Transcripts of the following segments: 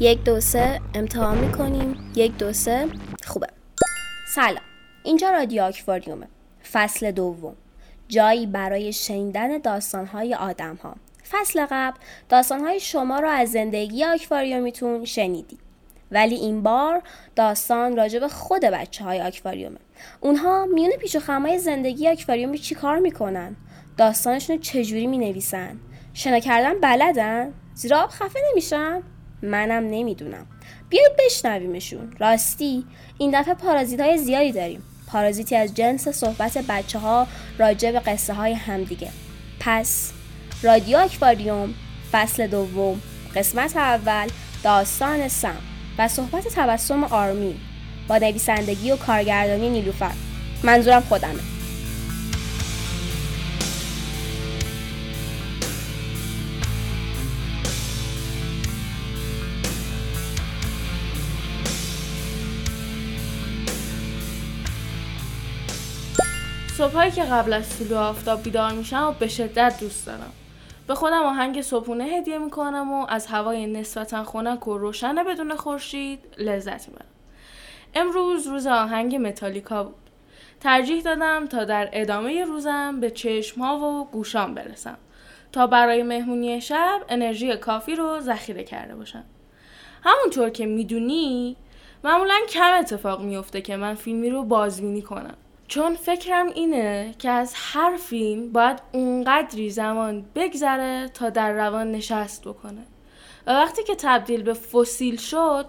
یک دو سه امتحان می‌کنیم. یک دو سه. خوبه. سلام. اینجا رادیو آکواریومه. فصل دوم. جایی برای شنیدن داستانهای آدم ها فصل قبل داستانهای شما را از زندگی آکواریومیتون شنیدید ولی این بار داستان راجع به خود بچه های آکواریومه. اونها میون پیش و خمای زندگی آکواریومی چی کار می‌کنن؟ داستانشون رو چجوری می نویسن؟ شنا کردن بلدن؟ زیرا آب خفه نمیشن؟ منم نمی‌دونم. بیایید بشنویمشون. راستی این دفعه پارازیت های زیادی داریم. پارازیتی از جنس صحبت بچه ها راجع به قصه های همدیگه. پس رادیو اکواریوم فصل دوم قسمت اول داستان سم و صحبت تبسم آرمین با نویسندگی و کارگردانی نیلوفر. منظورم خودمه. صبحایی که قبل از طلوع آفتاب بیدار میشم و به شدت دوست دارم. به خودم آهنگ صبحونه هدیه می‌کنم و از هوای نسبتا خنک و روشن بدون خورشید لذت می‌برم. امروز روز آهنگ متالیکا بود. ترجیح دادم تا در ادامه روزم به چشمها و گوشام برسم تا برای مهمونی شب انرژی کافی رو ذخیره کرده باشم. همونطور که می‌دونی معمولا کم اتفاق میفته که من فیلمی رو بازبینی کنم. چون فکرم اینه که از هر فیلم باید اونقدری زمان بگذره تا در روان نشست بکنه. و وقتی که تبدیل به فسیل شد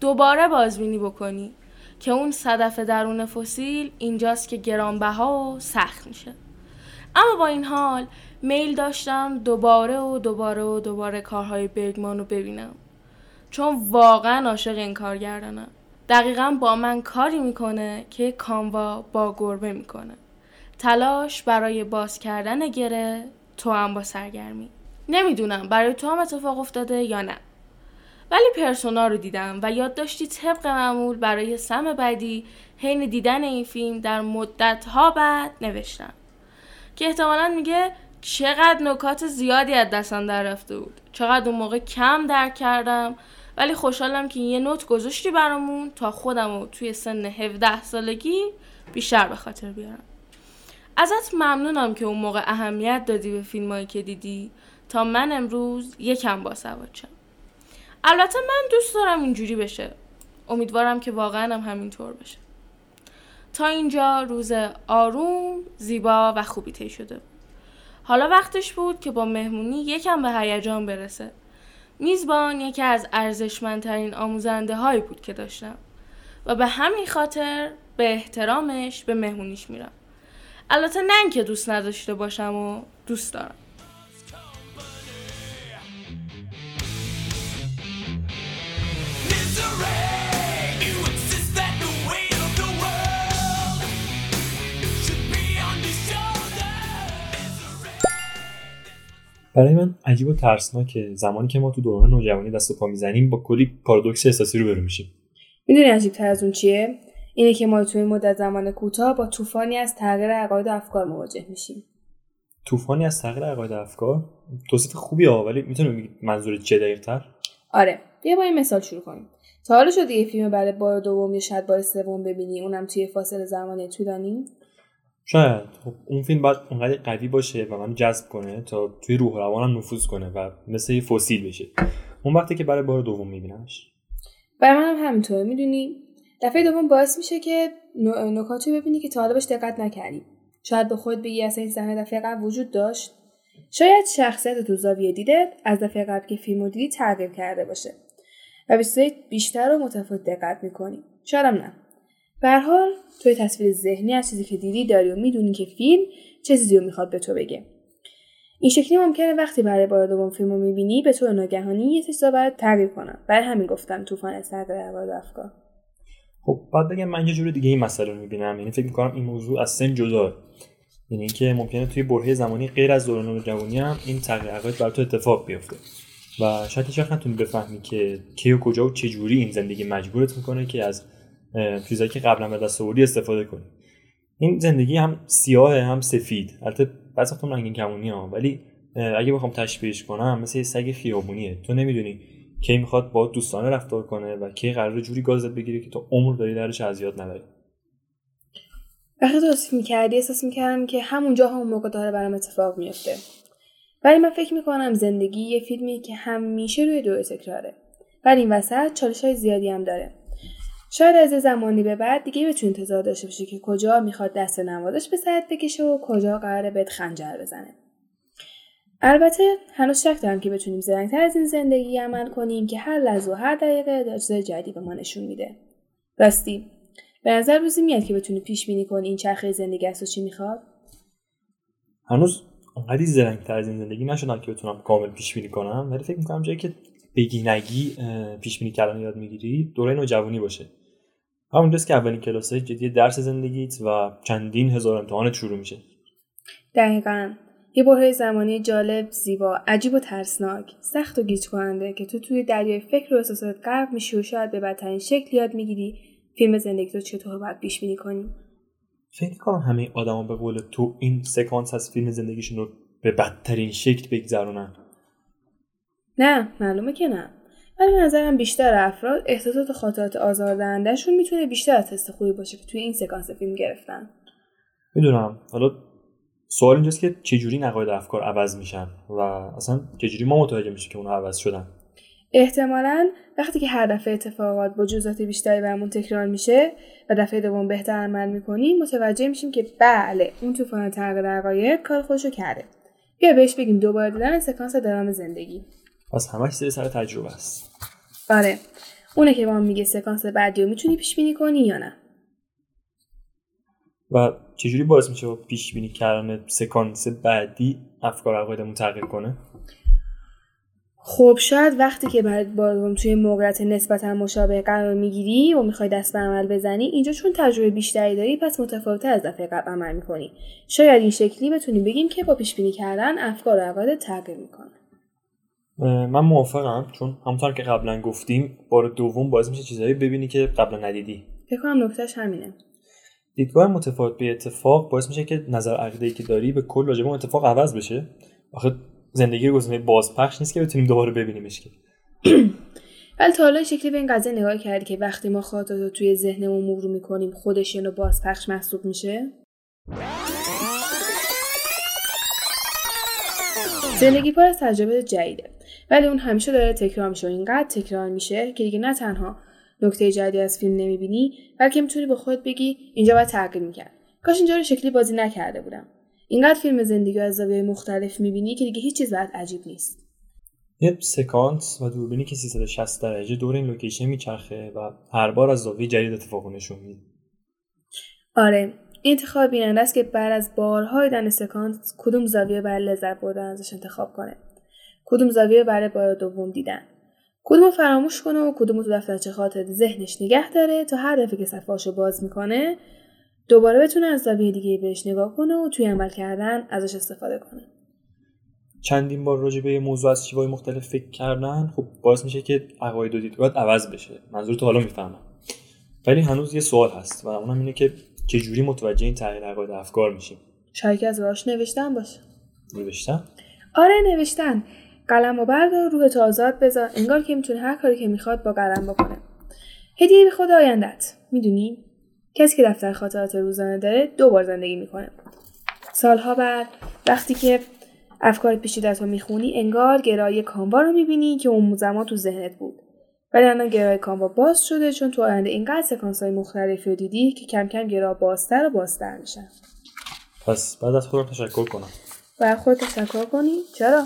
دوباره بازبینی بکنی که اون صدف درون فسیل اینجاست که گرانبها و سخت میشه. اما با این حال میل داشتم دوباره و دوباره و دوباره کارهای برگمان رو ببینم. چون واقعا عاشق این کارگردانم. دقیقا با من کاری می‌کنه که کاموا با گربه می‌کنه. تلاش برای باز کردن گره تو هم با سرگرمی. نمی‌دونم برای تو هم اتفاق افتاده یا نه. ولی پرسونا رو دیدم و یادداشتی طبق معمول برای سم بعدی حین دیدن این فیلم در مدت ها بعد نوشتم. که احتمالا میگه چقدر نکات زیادی از دستم در رفته بود. چقدر اون موقع کم درک کردم ولی خوشحالم که یه نوت گذاشتی برامون تا خودم رو توی سن 17 سالگی بیشتر به خاطر بیارم. ازت ممنونم که اون موقع اهمیت دادی به فیلمایی که دیدی. تا من امروز یکم باسواد شم. البته من دوست دارم اینجوری بشه. امیدوارم که واقعا هم همینطور بشه. تا اینجا روز آروم زیبا و خوبی طی شده. حالا وقتش بود که با مهمونی یکم به هیجان برسه. میزبان یکی از ارزشمندترین آموزنده هایی بود که داشتم و به همین خاطر به احترامش به مهمونیش میرم. البته نه اینکه دوست نداشته باشم و دوست دارم. برای من عجیب و ترسناکه زمانی که ما تو دوران نوجوانی دست و پا می‌زنیم با کلی پارادوکس احساسی رو برو میشیم. می‌دونی عجیب تر از اون چیه؟ اینه که ما توی مدت زمان کوتاه با طوفانی از تغییر عقاید و افکار مواجه میشیم. طوفانی از تغییر عقاید و افکار؟ توصیف خوبی ها ولی می‌تونی بگی منظور چه دقیقتر؟ آره بیا با این مثال شروع کنیم. تا حالا شده یه فیلم برای بار دوم یا شاید بار سوم ببینی اونم توی فاصله زمانی طولانی؟ شاید. خب اون فیلم باید اونقدر قوی باشه و من جذب کنه تا توی روح روانم نفوذ کنه و مثل یه فسیل بشه. اون وقتی که برای بار دوم میبینمش. برای منم همینطوره می‌دونی؟ دفعه دوم باعث میشه که نکاتی ببینی که تا حالا بهش دقت نکردی. شاید به خود بگی اصلا این صحنه دفعه قبل وجود داشت. شاید شخصیت تو زاویه دیده از دفعه قبل که فیلم دیدی تغییر کرده باشه. و بیشتر و متفاوت دقت می‌کنی. شاید نه. به حال توی تصویر ذهنی از چیزی که دیدی داری و می‌دونی که فیلم چه چیزی رو می‌خواد به تو بگه. این شکلی ممکنه وقتی برای بار دوم فیلم رو می‌بینی به طور ناگهانی یه چیزا باید تغییر کنم. برای همین گفتم طوفان سرد و افکار. خب بعد بگم من یه جور دیگه این مسئله رو می‌بینم. یعنی فکر می‌کنم این موضوع از سن جدا. یعنی اینکه ممکنه توی برهه زمانی غیر از دوران نوجوانی هم این تغییر عقاید تو اتفاق بیفته. و شاید هیچ نتونی بفهمی که کی و کجا و چه جوری این زندگی مجبورت می‌کنه که از چیزایی که قبلا به دست آوردی استفاده کنی. این زندگی هم سیاه هم سفید. البته بعضی وقتا رنگین کمونی ها ولی اگه بخوام تشبیهش کنم مثل یه سگ خیابونیه. تو نمی‌دونی کی می‌خواد با دوستانه رفتار کنه و کی قرار جوری گازت بگیره که تو عمر داری درش اذیت نبری. وقتی توصیف می‌کردی؟ احساس می‌کردم که همونجا همون موقع داره برام اتفاق میفته ولی من فکر می‌کنم زندگی یه فیلمی که همیشه روی دو تکراره. ولی این وسط چالش های زیادی هم داره. شاید از زمانی به بعد دیگه بتونی انتظار داشته باشی که کجا می‌خواد دست نوازش به سرت بکشه و کجا قراره بهت خنجر بزنه. البته هنوز شک دارم که بتونیم زرنگتر از این زندگی عمل کنیم که هر لحظه و هر دقیقه چیز جدید به ما نشون میده. راستی به نظر روزی میاد که بتونی پیش بینی کنی این چرخه زندگی از چی می‌خواد؟ هنوز انقدی زرنگتر از این زندگی نشدم که بتونم کامل پیش بینی کنم ولی فکر می‌کنم جایی که بگی نگی پیش بینی کردن یاد می‌گیری دوره نوجوانی باشه. همونجاست که اولین کلاسه جدی درس زندگیت و چندین هزار امتحانت شروع میشه. دقیقا. یه بره زمانی جالب زیبا عجیب و ترسناک. سخت و گیج کننده که تو توی دریای فکر و احساسات غرق میشی و شاید به بدترین شکل یاد می‌گیری فیلم زندگی تو چطور باید پیش بینی کنی. فکر کنم همه آدما به قول تو این سکانس از فیلم زندگیشون رو به بدترین شکل بگذرونن. نه معلومه که نه. ولی نظرم بیشتر افراد احساسات و خاطرات آزاردهندهشون می‌تونه بیشتر از تست خوبی باشه که توی این سکانس فیلم گرفتن. می‌دونم. حالا سوال اینجاست که چجوری نقاید افکار عوض میشن و اصلا چجوری ما متوجه میشه که اونها عوض شدن؟ احتمالا وقتی که هر دفعه اتفاقات با جزئیات بیشتری برامون تکرار میشه و دفعه دوم بهتر عمل می‌کنیم متوجه میشیم که بله اون طوفان تغییر عقاید کار خودشو کرده. بیا بهش بگیم دوباره دیدن سکانس درام زندگی. پس همش زیر سر تجربه است. آره اونه که ما میگه سکانس بعدی رو می‌تونی پیش بینی کنی یا نه؟ و چجوری باعث میشه با پیش بینی کردن سکانس بعدی افکار عقایدمون تغییر کنه؟ خب شاید وقتی که بعد بارم توی موقعیت نسبتا مشابه قرار می‌گیری و می‌خوای دست به عمل بزنی اینجا چون تجربه بیشتری داری پس متفاوتتر از دفعه قبل عمل می‌کنی. شاید این شکلی بتونیم بگیم که با پیش بینی کردن افکار و عقاید تغییر می‌کنه. من موافقم چون همونطور که قبلا گفتیم بار دوم باعث میشه چیزایی ببینی که قبلا ندیدی. فکر کنم نکتهش همینه. دیدگاه متفاوت به اتفاق باعث میشه که نظر عقیده که داری به کل راجع به اتفاق عوض بشه. آخه زندگی گزینه بازپخش نیست که بتونیم دوباره ببینیمش که. ولی تا حالا شکلی به این قضیه نگاه کردی که وقتی ما خاطرات رو توی ذهنمون مرور می‌کنیم خودش یه بازپخش محسوب میشه؟ زندگی پر از تجربه جدیده. ولی اون همیشه داره تکرار میشه و اینقدر تکرار میشه که دیگه نه تنها نکته جدیدی از فیلم نمی‌بینی بلکه می‌تونی به خود بگی اینجا باید تغییر می‌کرد. کاش اینجا رو شکلی بازی نکرده بودم. اینقدر فیلم زندگی از زاویه مختلف می‌بینی که دیگه هیچ چیز برات عجیب نیست. یه سکانس و دوربینی که 360 درجه دور این لوکیشن میچرخه و هر بار از زاویه جدید اتفاق نشون میده. آره این انتخاب بیننده است که بعد از بارهای دن سکانس کدوم زاویه برای لذت بردن ازش انتخاب کنه. کدوم زاویه برای بار دوم دیدن. کدوم فراموش کنه و کدوم تو دفترچه خاطر ذهنش نگه داره تا هر دفعه که صفحاشو باز می‌کنه دوباره بتونه از زاویه دیگه بهش نگاه کنه و توی عمل کردن ازش استفاده کنه. چندین بار راجع به موضوع از شیوهای مختلف فکر کردن خب باعث میشه که عقاید و دیدگاهت عوض بشه. منظور تو حالا می‌فهمم. ولی هنوز یه سوال هست و اونم اینه که چجوری متوجه این تغییر عقاید افکار میشیم؟ شاید از راش نوشتن باشه. نوشتن؟ آره نوشتن. قلم و بردار روح تو آزاد بذار. انگار که می‌تونه هر کاری که می‌خواد با قلم بکنه. هدیه به خود آیندت می‌دونی؟ کسی که دفتر خاطرات روزانه داره دو بار زندگی می‌کنه. سالها بعد وقتی که افکار پیچیدت رو می‌خونی انگار گرای کاموا رو می‌بینی که اون زمان تو ذهنت بود. ولی الان گرای کاموا باز شده چون تو آینده اینقدر سکانس های مختلفی رو دیدی که کم کم گرا بازتر و بازتر میشن. پس بعد از خودم تشکر کنم. و خود تشکر کنی. چرا؟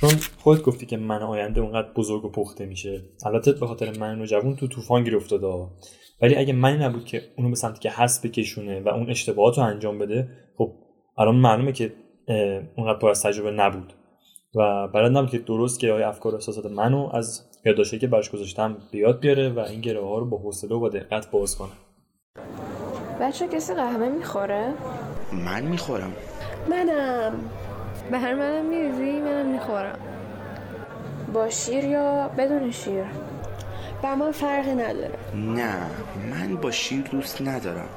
چون خود گفتی که من آینده اونقدر بزرگ و پخته میشه. البته به خاطر من و جوون تو طوفان گیر افتاده ولی اگه من نبود که اونو به سمتی که هست بکشونه و اون اشتباهات رو انجام بده خب الان معلومه که اونقدر پر از تجربه نبود. و بلد نبود که درست گره های افکار و احساسات منو از یادداشتی که برش گذاشتم بیاد بیاره و این گره ها رو با حوصله و با دقت باز کنه. بچه کسی قهوه می‌خوره؟ من می‌خورم. منم. به هر منم میریزی منم می‌خورم. با شیر یا بدون شیر؟ با من فرقی نداره. نه من با شیر دوست ندارم.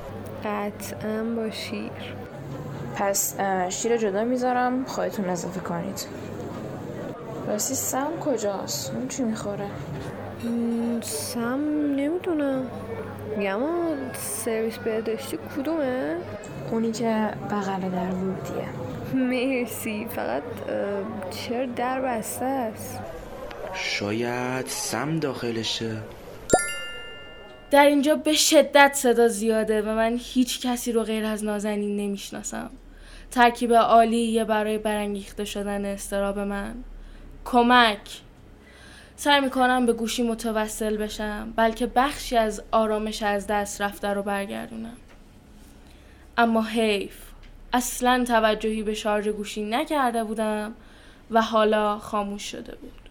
قطعا با شیر. پس شیر جدا می‌ذارم خواهیتون اضافه کنید. راستی سم کجاست؟ اون چی می‌خوره؟ سم نمی‌دونم. میگم سرویس بهداشتی کدومه؟ اونی که بغل در ورودیه مرسی. فقط چرا در بسته است؟ شاید سم داخلشه. در اینجا به شدت صدا زیاده و من هیچ کسی رو غیر از نازنین نمی‌شناسم. ترکیب عالیه برای برانگیخته شدن استراب من. کمک. سعی می‌کنم به گوشی متوسل بشم بلکه بخشی از آرامش از دست رفته رو برگردونم. اما حیف. اصلا توجهی به شارژ گوشی نکرده بودم و حالا خاموش شده بود.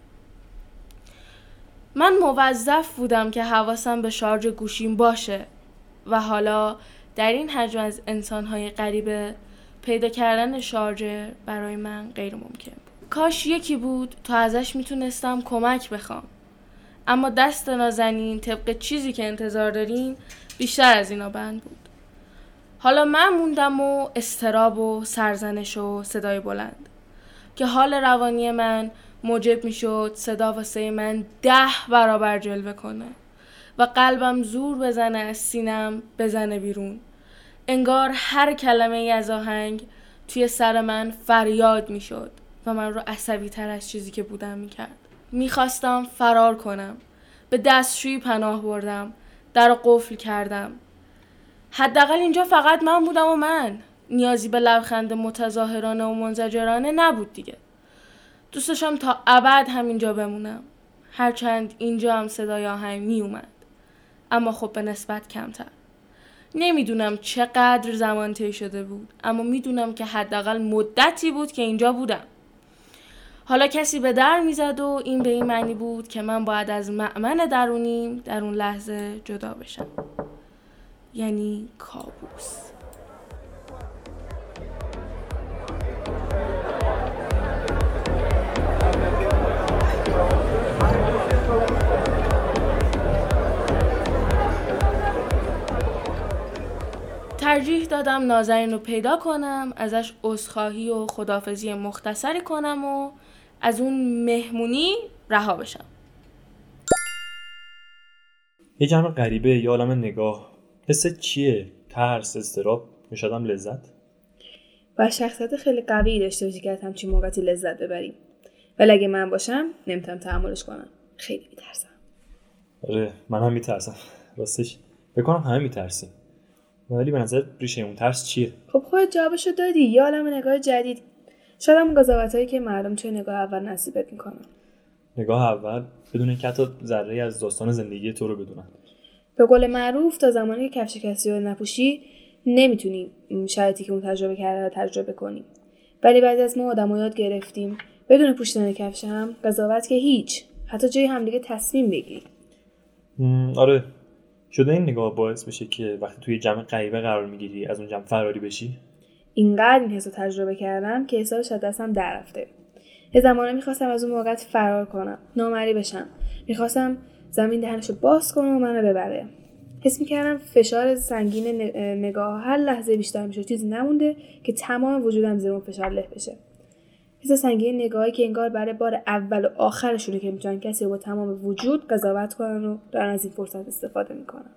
من موظف بودم که حواسم به شارژ گوشیم باشه و حالا در این حجم از انسانهای غریبه پیدا کردن شارژر برای من غیر ممکن بود. کاش یکی بود تا ازش می‌تونستم کمک بخوام. اما دست نازنین طبق چیزی که انتظار دارین بیشتر از اینا بند بود. حالا من موندم و استراب و سرزنش و صدای بلند. که حال روانی من موجب می‌شد صدا واسه من ده برابر جلوه کنه و قلبم زور بزنه از سینم بزنه بیرون. انگار هر کلمه ای از آهنگ توی سر من فریاد می‌شد و من رو عصبی تر از چیزی که بودم می‌کرد. می‌خواستم فرار کنم. به دستشویی پناه بردم. در قفل کردم. حداقل اینجا فقط من بودم و من. نیازی به لبخند متظاهرانه و منزجرانه نبود دیگه. دوستشم تا ابد همینجا بمونم. هرچند اینجا هم صدای آهنگ می اومد اما خب به نسبت کمتر. نمی‌دونم چقدر زمان طی شده بود اما می‌دونم که حداقل مدتی بود که اینجا بودم. حالا کسی به در می‌زد و این به این معنی بود که من باید از معمن درونیم در اون لحظه جدا بشم. یعنی کابوس. ترجیح دادم نازنین رو پیدا کنم ازش عذرخواهی و خدافزی مختصری کنم و از اون مهمونی رها بشم. یه جمع غریبه یه عالم نگاه. حس چیه؟ ترس استراب؟ یا شاید هم لذت؟ و شخصیت خیلی قوی داشته باشی که از همچین موقعی لذت ببریم ولی اگه من باشم نمی‌تونم تحملش کنم. خیلی میترسم. آره من هم میترسم. راستش بکنم همه میترسیم. ولی به نظر ریشه اون ترس چیه؟ خب خودت جوابشو دادی. یه عالم نگاه جدید. شاید هم قضاوتهایی که مردم توی نگاه اول نصیبت می‌کنن. نگاه اول؟ بدون اینکه حتی ذره از داستان زندگی تو رو بدونن. به قول معروف تا زمانی که کفش کسی رو نپوشی نمی‌تونی شرایطی که اون تجربه کرده رو تجربه کنی ولی بعضی از ما آدم یاد گرفتیم. بدون پوشیدن کفش هم قضاوت که هیچ. حتی جای همدیگه تصمیم بگیری آره. شده این نگاه باعث بشه که وقتی توی جمع غریبه قرار می‌گیری از اون جمع فراری بشی؟ اینقدر این حس تجربه کردم که حسابش از دستم در رفته یه زمانه می‌خواستم از اون موقع فرار کنم. نامری بشم. می‌خواستم زمین دهنش رو باز کنه و منو ببره. حس می‌کردم فشار سنگین نگاه هر لحظه بیشتر میشه چیزی نمونده که تمام وجودم زیر اون فشار له بشه. حس سنگین نگاهی که انگار برای بار اول و آخرشونه که می‌تونن کسی با تمام وجود قضاوت کنن و دارن از این فرصت استفاده می‌کنن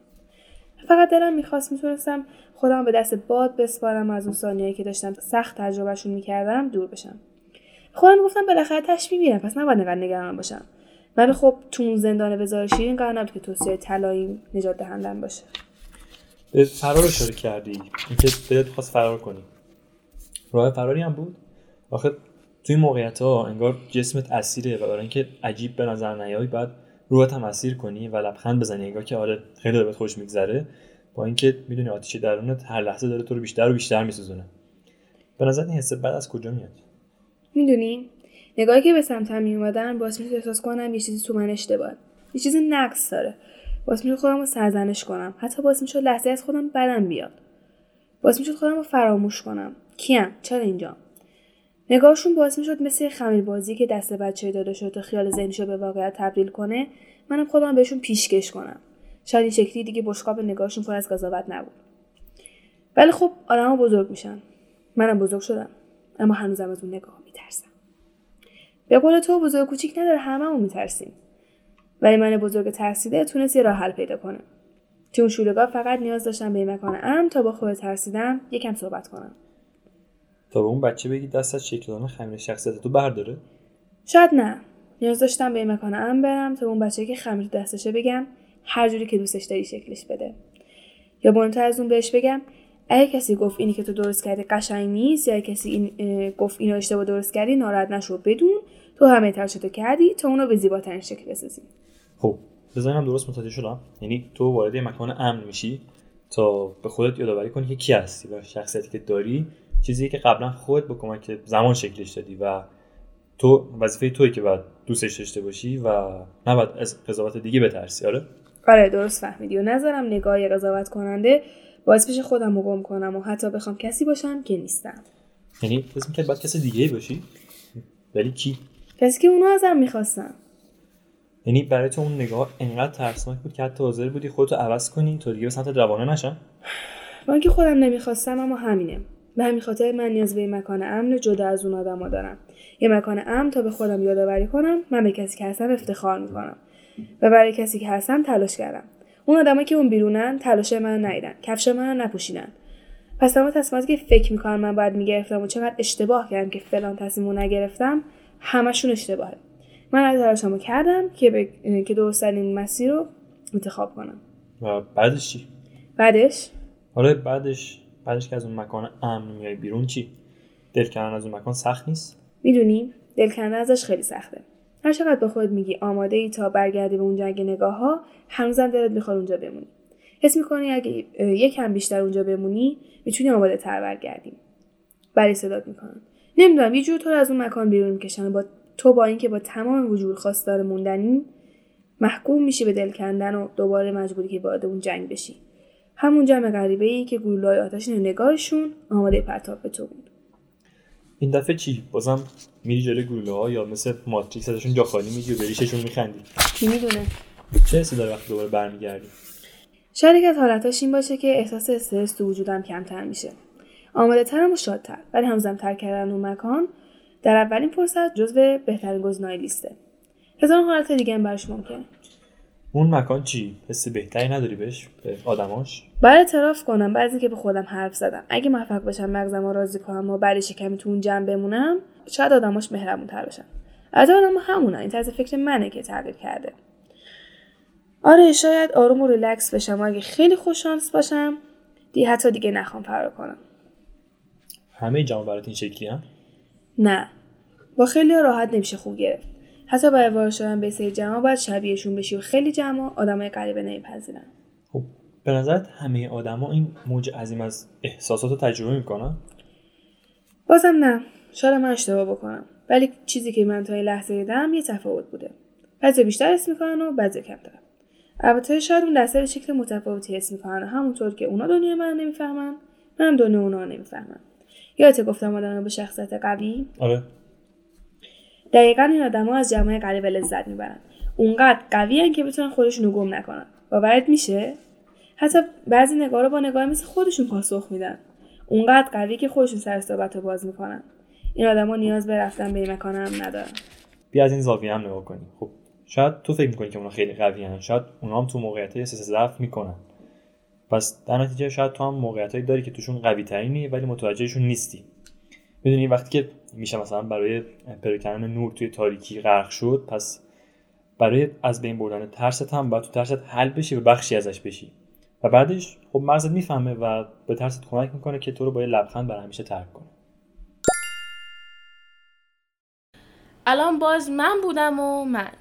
فقط دلم می‌خواست می‌تونستم خودم به دست باد بسپارم از اون ثانیهایی که داشتم سخت تجربهشون می‌کردم دور بشم. خودم گفتم بالاخره تش می‌بینم پس نباید نگران نگران باشم ولی خب تو اون زندان وزار شیرین قرار نبود که توصیه طلایی نجات دهندم باشه. به فرار اشاره کردی. اینکه دلت خواست فرار کنی. راه فراری هم بود. آخه توی موقعیت ها انگار جسمت اسیره و برای اینکه عجیب به نظر نیایی بعد روحت هم اسیر کنی و لبخند بزنی. انگار که آره خیلی داره خوش میگذره. با اینکه می‌دونی آتیش درونت هر لحظه داره تو رو بیشتر و بیشتر میسوزونه. به نظر این حس بعد از کجا میاد؟ می‌دونی؟ نگاهی که به سمتم میومدن باعث می‌شد احساس کنم یه چیزی تو من اشتباه. یه چیزی نقص داره. باعث می‌شد خودم رو سرزنش کنم. حتی باعث می‌شد لحظه از خودم بدم بیاد. باعث می‌شد خودم رو فراموش کنم. کیم؟ چرا اینجا؟ نگاهشون باعث می‌شد مثل خمیر بازی که دست بچه داده شد تا خیال ذهنشو به واقعیت تبدیل کنه منم خودم بهشون پیشکش کنم. شاید این شکلی دیگه بشقاب نگاهشون پر از قضاوت نبود. ولی خب آدما بزرگ میشن. منم بزرگ شدم. اما هنوزم از اون نگاه. به قول تو بزرگ کوچیک نداره هممون میترسیم. ولی من بزرگ ترسیده تونست یه راه حل پیدا کنه. تو اون شولگاه فقط نیاز داشتم به مکان امن تا با خود ترسیدم یکم صحبت کنم. تا به اون بچه بگی دست از شکل دادن خمیر شخصیت تو برداره؟ شاید نه. نیاز داشتم به مکان امن برم تا اون بچه که خمیر دستشه بگم هر جوری که دوستش داری شکلش بده. یا مهمتر از اون بهش بگم اگه کسی گفت اینی که تو درست کردی قشنگ نیست یا کسی این گفت اینو اشتباه درست کردی ناراحت نشو بدون تو همه تلاشتو کردی تا اونو به زیباترین شکل بسازی. خب بزنم درست متوجه شدم. یعنی تو وارد مکان امن میشی تا به خودت یادآوری کنی که کی هستی و شخصیتی که داری. چیزی که قبلا خودت با کمک زمان شکلش دادی و تو وظیفه توی که باید دوستش داشته باشی و نباید از قضاوت دیگه بترسی. آره؟ آره درست فهمیدی. و نظرم نگاه قضاوت کننده باعث بشه خودم رو گم کنم و حتی بخوام کسی باشم که نیستم. یعنی فکر می‌کرد باید کسی دیگه باشی؟ ولی کی؟ کسی که اونو ازم می‌خواستم. یعنی برای تو اون نگاه انقدر ترسناک بود که حتی حاضر بودی خودتو عوض کنی تا دیگه به سمت روانه نشم؟ با اینکه خودم نمی‌خواستم اما همینه. به همین خاطر من نیاز به مکان امن جدا از اون آدما دارم. یه مکان امن تا به خودم یادآوری کنم من به کسی که هستم افتخار می‌کنم. و برای کسی که هستم تلاش کردم. اون آدمایی که اون بیرونن تلاش من ندیدن کفش من نپوشیدن. پس تمام تصمیماتی که فکر می‌کنم من باید می‌گرفتم و چقدر اشتباه کردم که فلان تصمیمو نگرفتم همشون اشتباهه. من از تلاشمو کردم که ب... که درستترین مسیر رو انتخاب کنم. و بعدش چی؟ بعدش؟ آره بعدش بعدش که از اون مکان امن میای بیرون چی؟ دل کردن از اون مکان سخت نیست؟ می‌دونی دل کردن ازش خیلی سخته. هر چقدر به خود میگی آماده ای تا برگردی به اون جنگ نگاه ها هنوزم دلت می‌خواد اونجا بمونی. حس می‌کنی اگه یکم بیشتر اونجا بمونی می‌تونی آماده تر برگردی. برای صدات می‌کنن نمی‌دونم یه جور تو از اون مکان بیرون می‌کشن با تو با اینکه با تمام وجود خواستار موندنی محکوم میشی به دل کندن و دوباره مجبوری که وارد اون جنگ بشی. همون جمع غریبه ای که گلوله‌های آتشین نگاهشون آماده پرتاب به تو بود. این دفعه چی؟ بازم میری جلوی گلوله ها یا مثل ماتریکس ازشون جا خالی میگی و بریششون میخندی. کی می‌دونه؟ چه حسی داره وقتی دوباره برمیگردی؟ شاید یک از حالتاش این باشه که احساس استرس تو وجودم کمتر میشه. آماده ترم و شادتر ولی همزم تر کردن اون مکان در اولین فرصت جزو بهترین گزینه‌های لیسته. هزار حالت دیگه هم براش ممکنه. اون مکان چی؟ حس بهتری نداری بهش؟ به آدماش؟ باید اعتراف کنم بعضی که به خودم حرف زدم. اگه موفق باشم مغزم راضی کنم و بعدش کمی تو اون جمع بمونم شاید آدماش مهربون تر بشن. از آدم همونه این طرز فکر منه که تغییر کرده. آره شاید آروم و ریلکس بشم و اگه خیلی خوششانس باشم دی حتی دیگه نخوام فرار کنم. همه جمع برات این شکلی هم نه. با خیلی راحت نمیشه خوب گرفت. حتی برای وارد شدن به سری جمع باید شبیهشون بشی و خیلی جمع آدمای غریبه نمیپذیرن. خب. به نظرت همه آدما این موج عظیم از احساسات رو تجربه می‌کنن؟ بازم نه. شاید من اشتباه بکنم. ولی چیزی که من تا این لحظه دیدم یه تفاوت بوده. بعضی بیشتر حس می‌کنن و بعضی کمتر. البته شاید اون دسته به شکل متفاوتی حس می‌کنن. همونطور که اونا دنیا من نمی‌فهمن منم دنیا اونا نمی‌فهمم. یادت گفتم آدم به شخصیت قوی؟ آره. دقیقا این آدما از جمعه غریبه لذت می‌برن. اونقدر قوی که بتونن خودشون رو گم نکنن. باورت میشه؟ حتی بعضی نگاه رو با نگاه مثل خودشون پاسخ میدن. اونقدر قوی که خودشون سر صحبت رو باز می‌کنن. این آدما نیاز به رفتن به مکان هم ندارن. بیا از این زاویه هم نگاه کنی خب شاید تو فکر می‌کنی که اونا خیلی قوی هن. شاید اونا هم تو موقعیت احساس ضعف می‌کنن. پس در نتیجه شاید تو هم موقعیتایی داری که توشون قوی ترینی ولی متوجهشون نیستی. می‌دونی وقتی که میشه مثلا برای پراکنده نور توی تاریکی غرق شد پس برای از بین بردن ترست هم باید تو ترست حل بشی و بخشی ازش بشی. و بعدش خب مغزت می‌فهمه و به ترست کمک می‌کنه که تو رو با یه لبخند برای همیشه ترک کنه. الان باز من بودم و من.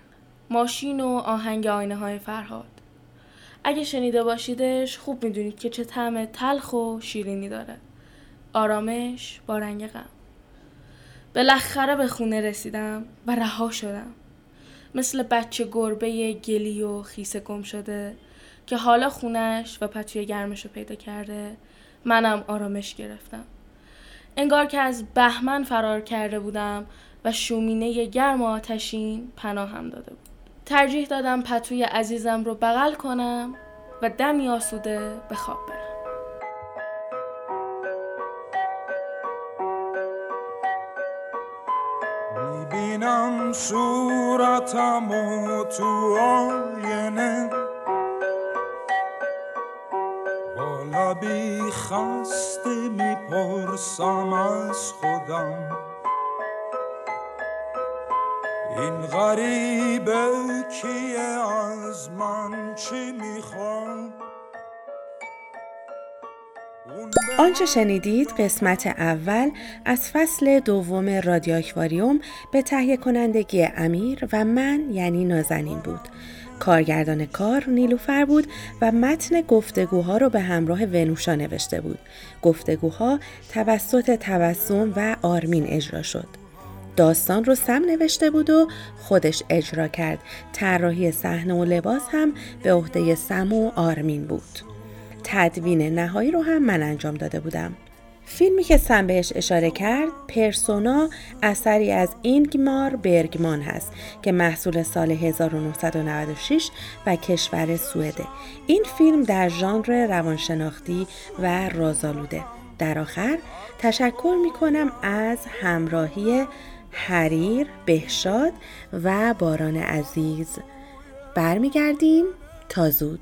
ماشین و آهنگ آینه های فرهاد. اگه شنیده باشیدش خوب می‌دونید که چه طعم تلخ و شیرینی داره. آرامش با رنگ غم. بالاخره به خونه رسیدم و رها شدم. مثل بچه گربه گلی و خیسه گم شده که حالا خونش و پتوی گرمش رو پیدا کرده منم آرامش گرفتم. انگار که از بهمن فرار کرده بودم و شومینه گرم و آتشین پناهم داده بود. ترجیح دادم پتوی عزیزم رو بغل کنم و دمی آسوده به خواب برم. می‌بینم خطم و تو آینه. لبی خسته می‌پرسم از خودم. این غریبه کیه؟ از من چی می‌خوام؟ آنچه شنیدید قسمت اول از فصل دوم رادیو اکواریوم به تهیه کنندگی امیر و من یعنی نازنین بود. کارگردان کار نیلوفر بود و متن گفتگوها رو به همراه ونوشا نوشته بود. گفتگوها توسط تبسم و آرمین اجرا شد. داستان رو سم نوشته بود و خودش اجرا کرد. طراحی صحنه و لباس هم به عهده سم و آرمین بود. تدوین نهایی رو هم من انجام داده بودم. فیلمی که سم بهش اشاره کرد پرسونا اثری از اینگمار برگمان هست که محصول سال 1996 و کشور سوئده. این فیلم در ژانر روانشناختی و رازآلوده. در آخر تشکر می کنم از همراهی حریر، بهشاد و باران عزیز. برمیگردیم. تا زود.